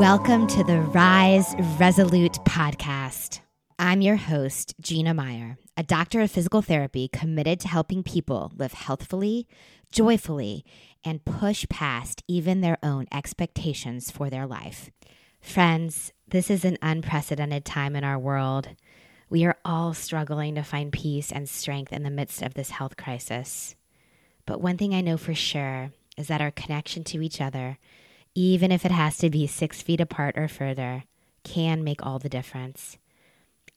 Welcome to the Rise Resolute podcast. I'm your host, Gina Meyer, a doctor of physical therapy committed to helping people live healthfully, joyfully, and push past even their own expectations for their life. Friends, this is an unprecedented time in our world. We are all struggling to find peace and strength in the midst of this health crisis. But one thing I know for sure is that our connection to each other, even if it has to be six feet apart or further, can make all the difference.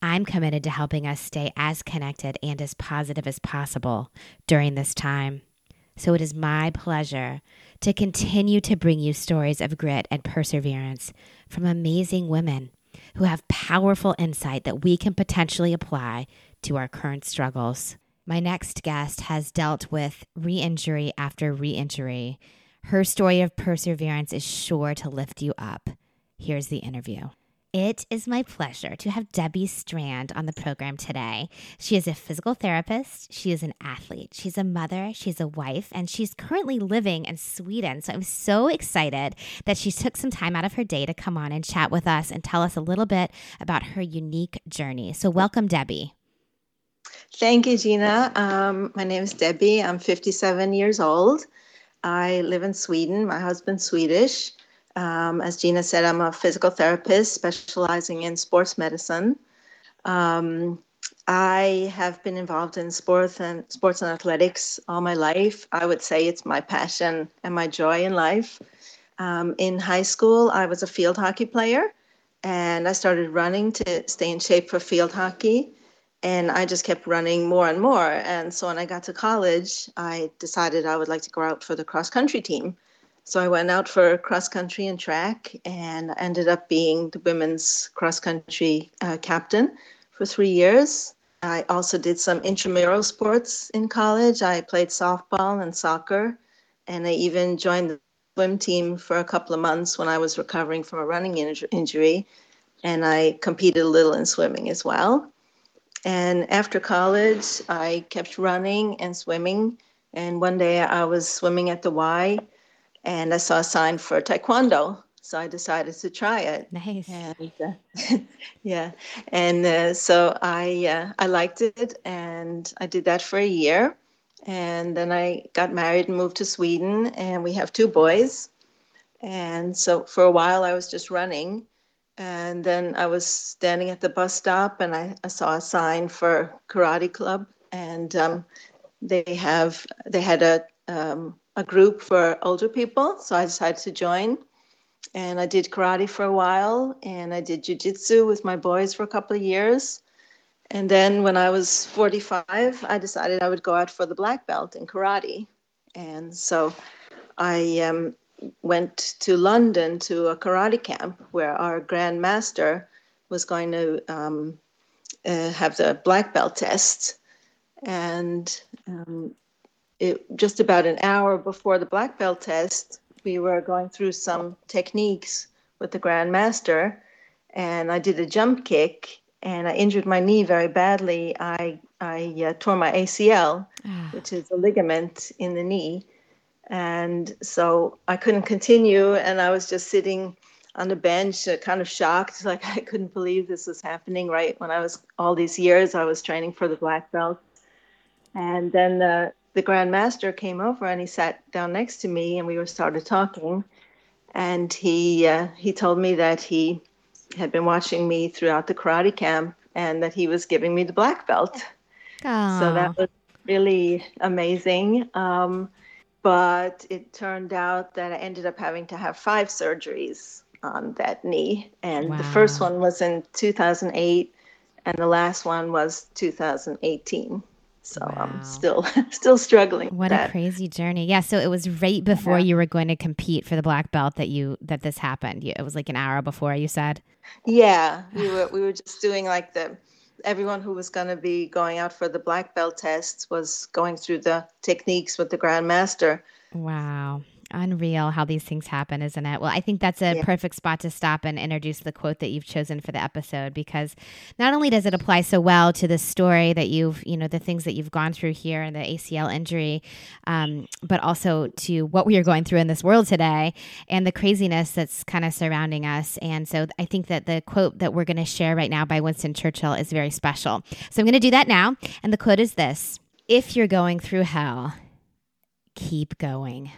I'm committed to helping us stay as connected and as positive as possible during this time. So it is my pleasure to continue to bring you stories of grit and perseverance from amazing women who have powerful insight that we can potentially apply to our current struggles. My next guest has dealt with re injury after re injury. Her story of perseverance is sure to lift you up. Here's the interview. It is my pleasure to have Debbie Strand on the program today. She is a physical therapist, she is an athlete, she's a mother, she's a wife, and she's currently living in Sweden. So I'm so excited that she took some time out of her day to come on and chat with us and tell us a little bit about her unique journey. So, welcome, Debbie. Thank you, Gina. Um, my name is Debbie. I'm 57 years old. I live in Sweden. My husband's Swedish. Um, as Gina said, I'm a physical therapist specializing in sports medicine. Um, I have been involved in sports and sports and athletics all my life. I would say it's my passion and my joy in life. Um, in high school, I was a field hockey player, and I started running to stay in shape for field hockey and I just kept running more and more. And so when I got to college, I decided I would like to go out for the cross country team. So I went out for cross country and track and ended up being the women's cross country uh, captain for three years. I also did some intramural sports in college. I played softball and soccer, and I even joined the swim team for a couple of months when I was recovering from a running injury. And I competed a little in swimming as well. And after college, I kept running and swimming. And one day I was swimming at the Y and I saw a sign for Taekwondo. So I decided to try it. Nice. And, uh, yeah. And uh, so I, uh, I liked it and I did that for a year. And then I got married and moved to Sweden. And we have two boys. And so for a while I was just running and then I was standing at the bus stop and I, I saw a sign for karate club. And um, they have they had a um, a group for older people. So I decided to join. And I did karate for a while and I did jujitsu with my boys for a couple of years. And then when I was 45 I decided I would go out for the black belt in karate. And so I um, went to London to a karate camp where our grand master was going to um, uh, have the black belt test. And um, it, just about an hour before the black belt test, we were going through some techniques with the grand master. And I did a jump kick and I injured my knee very badly. I, I uh, tore my ACL, ah. which is a ligament in the knee and so I couldn't continue, and I was just sitting on the bench, uh, kind of shocked, like I couldn't believe this was happening. Right when I was all these years, I was training for the black belt, and then uh, the Grand Master came over and he sat down next to me, and we were started talking, and he uh, he told me that he had been watching me throughout the karate camp, and that he was giving me the black belt. Aww. So that was really amazing. Um, but it turned out that I ended up having to have five surgeries on that knee. And wow. the first one was in 2008, and the last one was 2018. So wow. I'm still still struggling. What a crazy journey! Yeah, so it was right before yeah. you were going to compete for the black belt that you that this happened. It was like an hour before you said. Yeah, we were we were just doing like the everyone who was going to be going out for the black belt tests was going through the techniques with the grandmaster. Wow. Unreal how these things happen, isn't it? Well, I think that's a yeah. perfect spot to stop and introduce the quote that you've chosen for the episode because not only does it apply so well to the story that you've, you know, the things that you've gone through here and the ACL injury, um, but also to what we are going through in this world today and the craziness that's kind of surrounding us. And so I think that the quote that we're going to share right now by Winston Churchill is very special. So I'm going to do that now. And the quote is this If you're going through hell, keep going.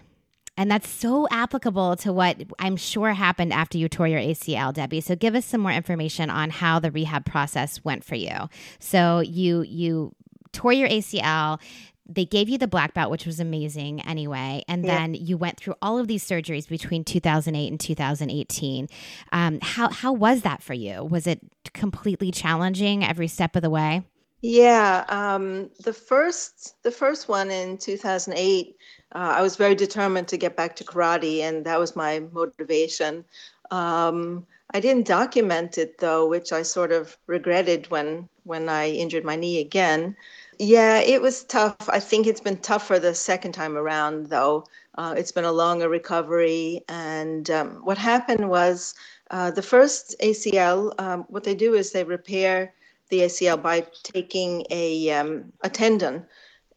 And that's so applicable to what I'm sure happened after you tore your ACL, Debbie. So give us some more information on how the rehab process went for you. So you you tore your ACL, they gave you the black belt, which was amazing anyway. And yeah. then you went through all of these surgeries between 2008 and 2018. Um, how, how was that for you? Was it completely challenging every step of the way? Yeah, um, the first the first one in 2008 uh, I was very determined to get back to karate, and that was my motivation. Um, I didn't document it though, which I sort of regretted when when I injured my knee again. Yeah, it was tough. I think it's been tougher the second time around, though. Uh, it's been a longer recovery. And um, what happened was uh, the first ACL, um, what they do is they repair the ACL by taking a, um, a tendon.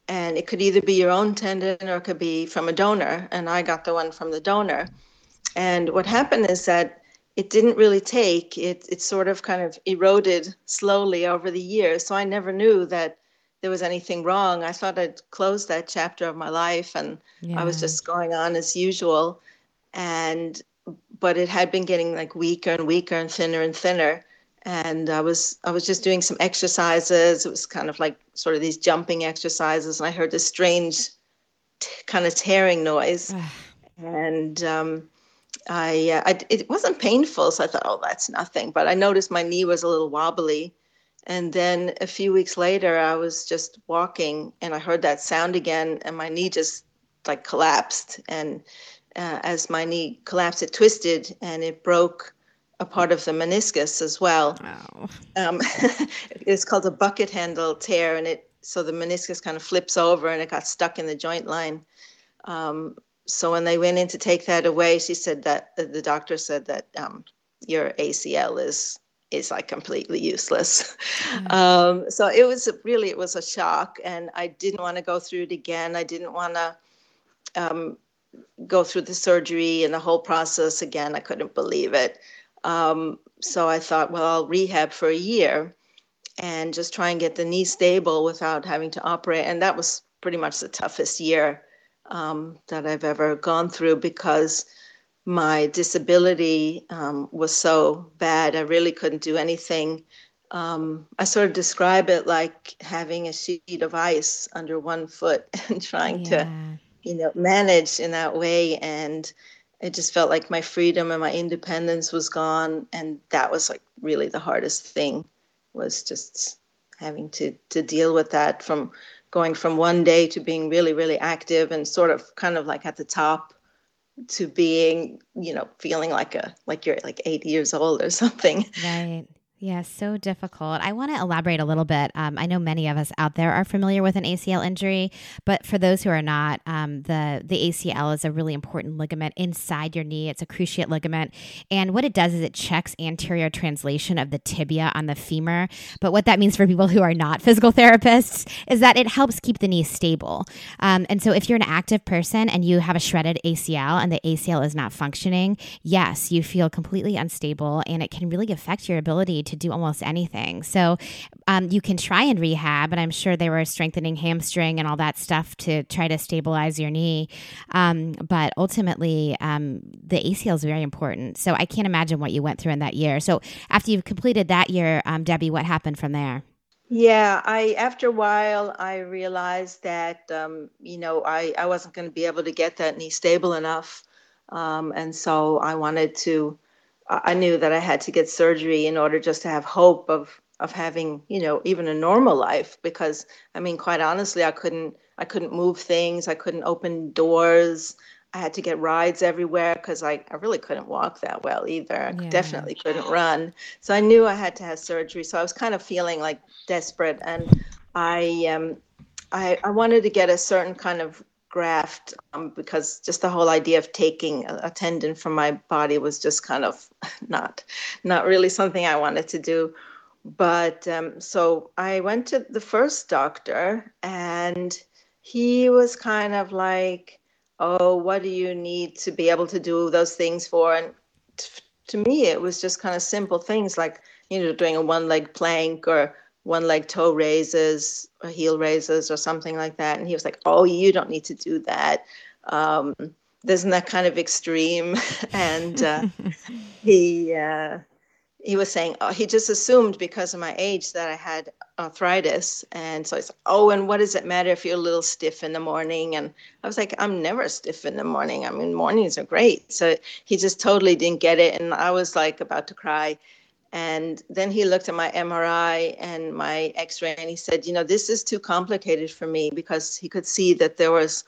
And it could either be your own tendon or it could be from a donor. And i got the one from the donor. And what happened is that it didn't really take. It it sort of kind of eroded slowly over the years. So i never knew that there was anything wrong. I thought i'd closed that chapter of my life and yeah. i was just going on as usual. And but it had been getting like weaker and weaker and thinner and thinner and I was I was just doing some exercises. It was kind of like sort of these jumping exercises, and I heard this strange t- kind of tearing noise, and um, I, uh, I, it wasn't painful, so I thought, oh, that's nothing. But I noticed my knee was a little wobbly, and then a few weeks later, I was just walking, and I heard that sound again, and my knee just like collapsed, and uh, as my knee collapsed, it twisted and it broke a part of the meniscus as well. Wow. Um, it's called a bucket handle tear, and it so the meniscus kind of flips over and it got stuck in the joint line. Um, so when they went in to take that away, she said that uh, the doctor said that um, your ACL is is like completely useless. Mm-hmm. Um, so it was really it was a shock, and I didn't want to go through it again. I didn't want to um, go through the surgery and the whole process again. I couldn't believe it. Um, so I thought, well, I'll rehab for a year and just try and get the knee stable without having to operate. And that was pretty much the toughest year um, that I've ever gone through because my disability um, was so bad. I really couldn't do anything. Um, I sort of describe it like having a sheet of ice under one foot and trying yeah. to, you know, manage in that way. And it just felt like my freedom and my independence was gone and that was like really the hardest thing was just having to to deal with that from going from one day to being really really active and sort of kind of like at the top to being you know feeling like a like you're like 80 years old or something. Right yeah, so difficult. I want to elaborate a little bit. Um, I know many of us out there are familiar with an ACL injury, but for those who are not, um, the the ACL is a really important ligament inside your knee. It's a cruciate ligament, and what it does is it checks anterior translation of the tibia on the femur. But what that means for people who are not physical therapists is that it helps keep the knee stable. Um, and so, if you're an active person and you have a shredded ACL and the ACL is not functioning, yes, you feel completely unstable, and it can really affect your ability to do almost anything. So um, you can try and rehab, and I'm sure they were strengthening hamstring and all that stuff to try to stabilize your knee. Um, but ultimately, um, the ACL is very important. So I can't imagine what you went through in that year. So after you've completed that year, um, Debbie, what happened from there? Yeah, I after a while I realized that um, you know I I wasn't going to be able to get that knee stable enough, um, and so I wanted to I knew that I had to get surgery in order just to have hope of of having you know even a normal life because I mean quite honestly I couldn't I couldn't move things I couldn't open doors I had to get rides everywhere because I, I really couldn't walk that well either. I yeah. definitely couldn't run. So I knew I had to have surgery. So I was kind of feeling like desperate and I um I, I wanted to get a certain kind of graft um, because just the whole idea of taking a, a, tendon from my body was just kind of not not really something I wanted to do. But um, so I went to the first doctor, and he was kind of like, "Oh, what do you need to be able to do those things for?" And t- to me, it was just kind of simple things like you know doing a one leg plank or one leg toe raises or heel raises or something like that. And he was like, Oh, you don't need to do that. Um, isn't that kind of extreme? and uh, he, uh, he was saying, oh, he just assumed because of my age that I had arthritis. And so he's like, oh, and what does it matter if you're a little stiff in the morning? And I was like, I'm never stiff in the morning. I mean, mornings are great. So he just totally didn't get it. And I was like about to cry. And then he looked at my MRI and my x ray and he said, You know, this is too complicated for me because he could see that there was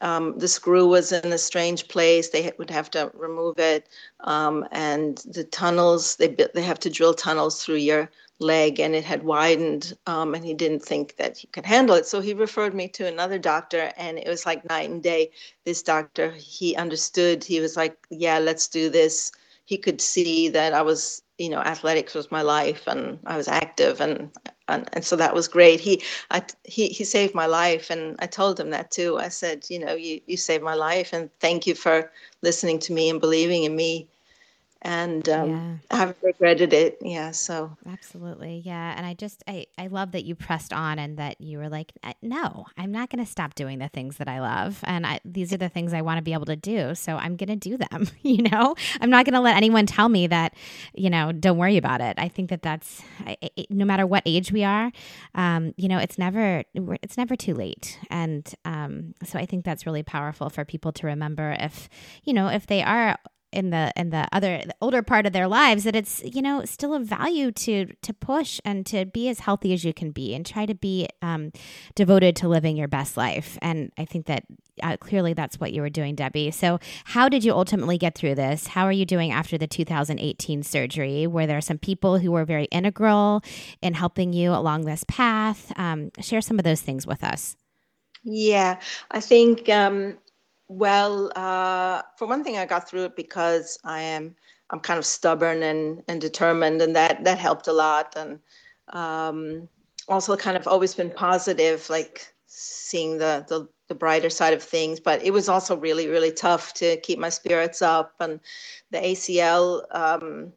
um, the screw was in a strange place. They would have to remove it. Um, and the tunnels, they, they have to drill tunnels through your leg and it had widened um, and he didn't think that he could handle it so he referred me to another doctor and it was like night and day this doctor he understood he was like yeah let's do this he could see that i was you know athletics was my life and i was active and and, and so that was great. He I, he he saved my life and i told him that too. I said you know you you saved my life and thank you for listening to me and believing in me and um, yeah. I haven't regretted it. Yeah, so absolutely, yeah. And I just I I love that you pressed on and that you were like, no, I'm not going to stop doing the things that I love, and I, these are the things I want to be able to do. So I'm going to do them. you know, I'm not going to let anyone tell me that, you know, don't worry about it. I think that that's it, no matter what age we are, um, you know, it's never it's never too late, and um, so I think that's really powerful for people to remember if you know if they are in the in the other the older part of their lives that it's you know still a value to to push and to be as healthy as you can be and try to be um, devoted to living your best life. And i think that uh, clearly that's what you were doing debbie. So how did you ultimately get through this? How are you doing after the 2018 surgery? Were there are some people who were very integral in helping you along this path? Um, share some of those things with us. Yeah i think um, well, uh, for one thing, I got through it because I am I'm kind of stubborn and, and determined, and that that helped a lot. And um, also, kind of always been positive, like seeing the, the the brighter side of things. But it was also really really tough to keep my spirits up, and the ACL um,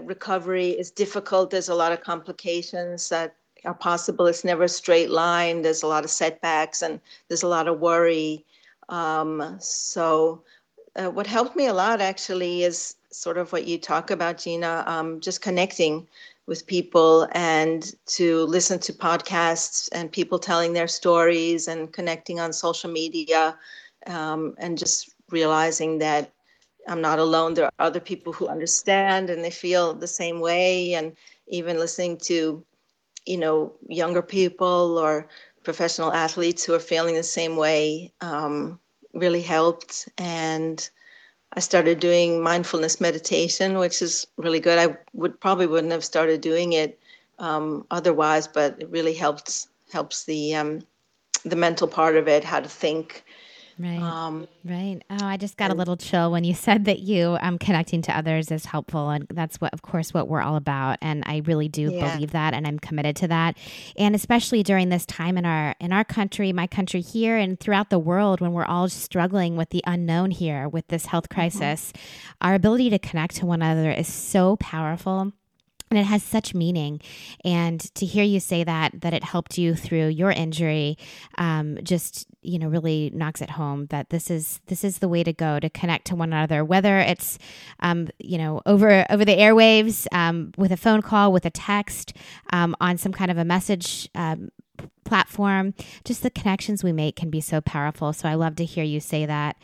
recovery is difficult. There's a lot of complications that are possible. It's never a straight line. There's a lot of setbacks, and there's a lot of worry. Um, so, uh, what helped me a lot actually is sort of what you talk about, Gina, um, just connecting with people and to listen to podcasts and people telling their stories and connecting on social media um, and just realizing that I'm not alone. There are other people who understand and they feel the same way. And even listening to, you know, younger people or professional athletes who are feeling the same way um, really helped. And I started doing mindfulness meditation, which is really good. I would probably wouldn't have started doing it um, otherwise, but it really helps helps the um, the mental part of it, how to think Right. Um, right. Oh, I just got a little chill when you said that you um, connecting to others is helpful. And that's what, of course, what we're all about. And I really do yeah. believe that. And I'm committed to that. And especially during this time in our, in our country, my country here and throughout the world, when we're all struggling with the unknown here with this health mm-hmm. crisis, mm-hmm. our ability to connect to one another is so powerful and it has such meaning. And to hear you say that that it helped you through your injury um, just you know really knocks it home that this is this is the way to go to connect to one another whether it's um, you know over over the airwaves um, with a phone call with a text um, on some kind of a message um, platform, just the connections we make can be so powerful. So I love to hear you say that.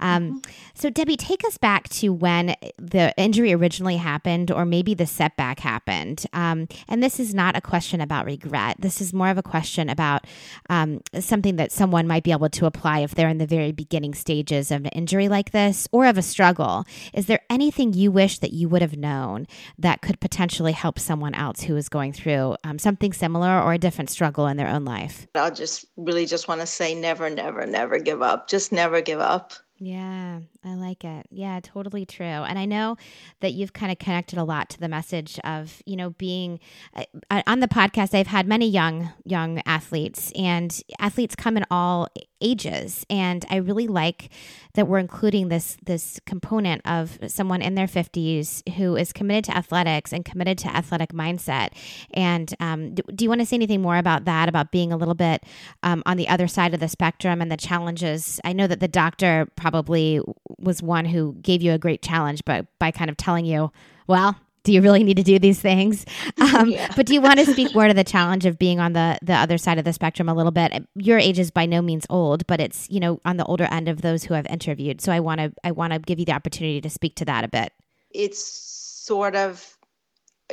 Um, mm-hmm. So, Debbie, take us back to when the injury originally happened, or maybe the setback happened. Um, and this is not a question about regret. This is more of a question about um, something that someone might be able to apply if they're in the very beginning stages of an injury like this or of a struggle. Is there anything you wish that you would have known that could potentially help someone else who is going through um, something similar or a different struggle in their own life? I'll just really just want to say never, never, never give up. Just never give up. Yeah, I like it. Yeah, totally true. And I know that you've kind of connected a lot to the message of, you know, being uh, uh, on the podcast. I've had many young young athletes and athletes come in all ages and I really like that we're including this this component of someone in their 50s who is committed to athletics and committed to athletic mindset. And um, do, do, you want to say anything more about that about being a little bit um, on the other side of the spectrum and the challenges? I know that the doctor probably was one who gave you a great challenge, but by kind of telling you, well, do you really need to do these things? Um, yeah. But do you want to speak more to the challenge of being on the the other side of the spectrum a little bit? Your age is by no means old, but it's you know on the older end of those who I've interviewed. So I want to I want to give you the opportunity to speak to that a bit. It's sort of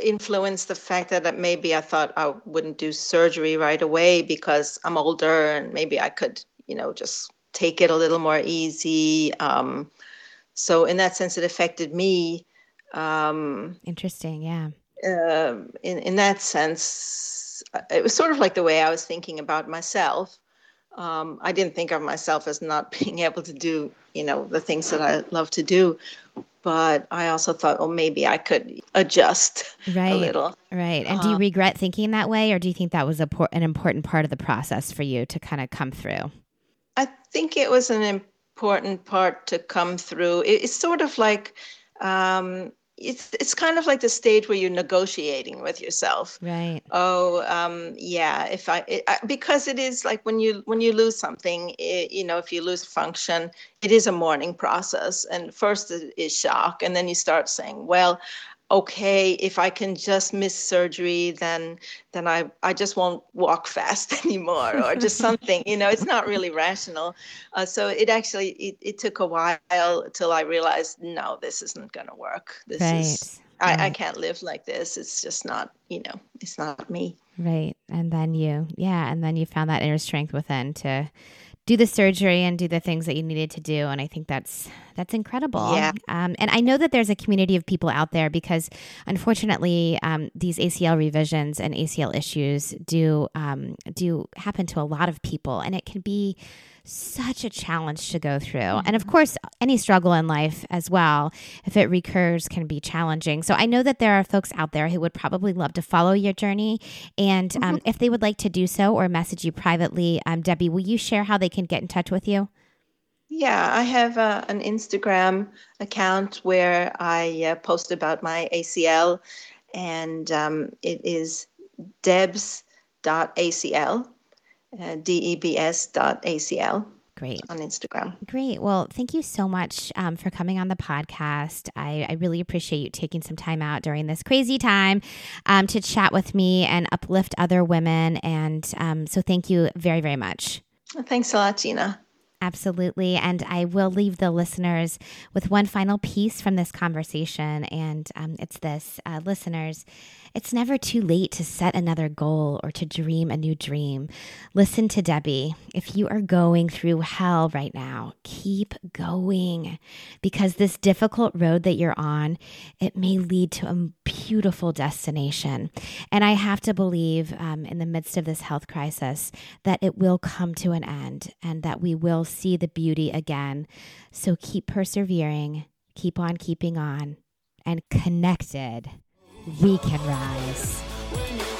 influenced the fact that maybe I thought I wouldn't do surgery right away because I'm older and maybe I could you know just take it a little more easy. Um, so in that sense, it affected me. Um, Interesting, yeah. Uh, in in that sense, it was sort of like the way I was thinking about myself. Um, I didn't think of myself as not being able to do, you know, the things that I love to do, but I also thought, well, maybe I could adjust right, a little. Right. And do you uh-huh. regret thinking that way, or do you think that was a por- an important part of the process for you to kind of come through? I think it was an important part to come through. It's sort of like um, it's it's kind of like the stage where you're negotiating with yourself. Right. Oh, um, yeah. If I, it, because it is like when you when you lose something, it, you know, if you lose function, it is a mourning process. And first is shock, and then you start saying, well, okay if i can just miss surgery then then i i just won't walk fast anymore or just something you know it's not really rational. Uh, so it actually it, it took a while till i realized no this isn't going to work. This right. is I, I can't live like this. It's just not you know it's not me. Right and then you yeah and then you found that inner strength within to do the surgery and do the things that you needed to do and i think that's that's incredible. Yeah. Um, and i know that there's a community of people out there because unfortunately um, these acl revisions and acl issues do um, do happen to a lot of people and it can be such a challenge to go through. Mm-hmm. And of course, any struggle in life as well, if it recurs, can be challenging. So I know that there are folks out there who would probably love to follow your journey. And um, mm-hmm. if they would like to do so or message you privately, um, Debbie, will you share how they can get in touch with you? Yeah, I have uh, an Instagram account where I uh, post about my ACL, and um, it is debs.acl uh, debs.acl. Great. On Instagram. Great. Well, thank you so much um, for coming on the podcast. I, I, really appreciate you taking some time out during this crazy time um, to chat with me and uplift other women. And um, so thank you very, very much. Thanks a lot, Gina. Absolutely. And I will leave the listeners with one final piece from this conversation. And um, it's this uh, listeners, it's never too late to set another goal or to dream a new dream. Listen to Debbie. If you are going through hell right now, keep going because this difficult road that you're on, it may lead to a beautiful destination. And I have to believe um, in the midst of this health crisis that it will come to an end and that we will see the beauty again. So keep persevering, keep on keeping on, and connected we can rise.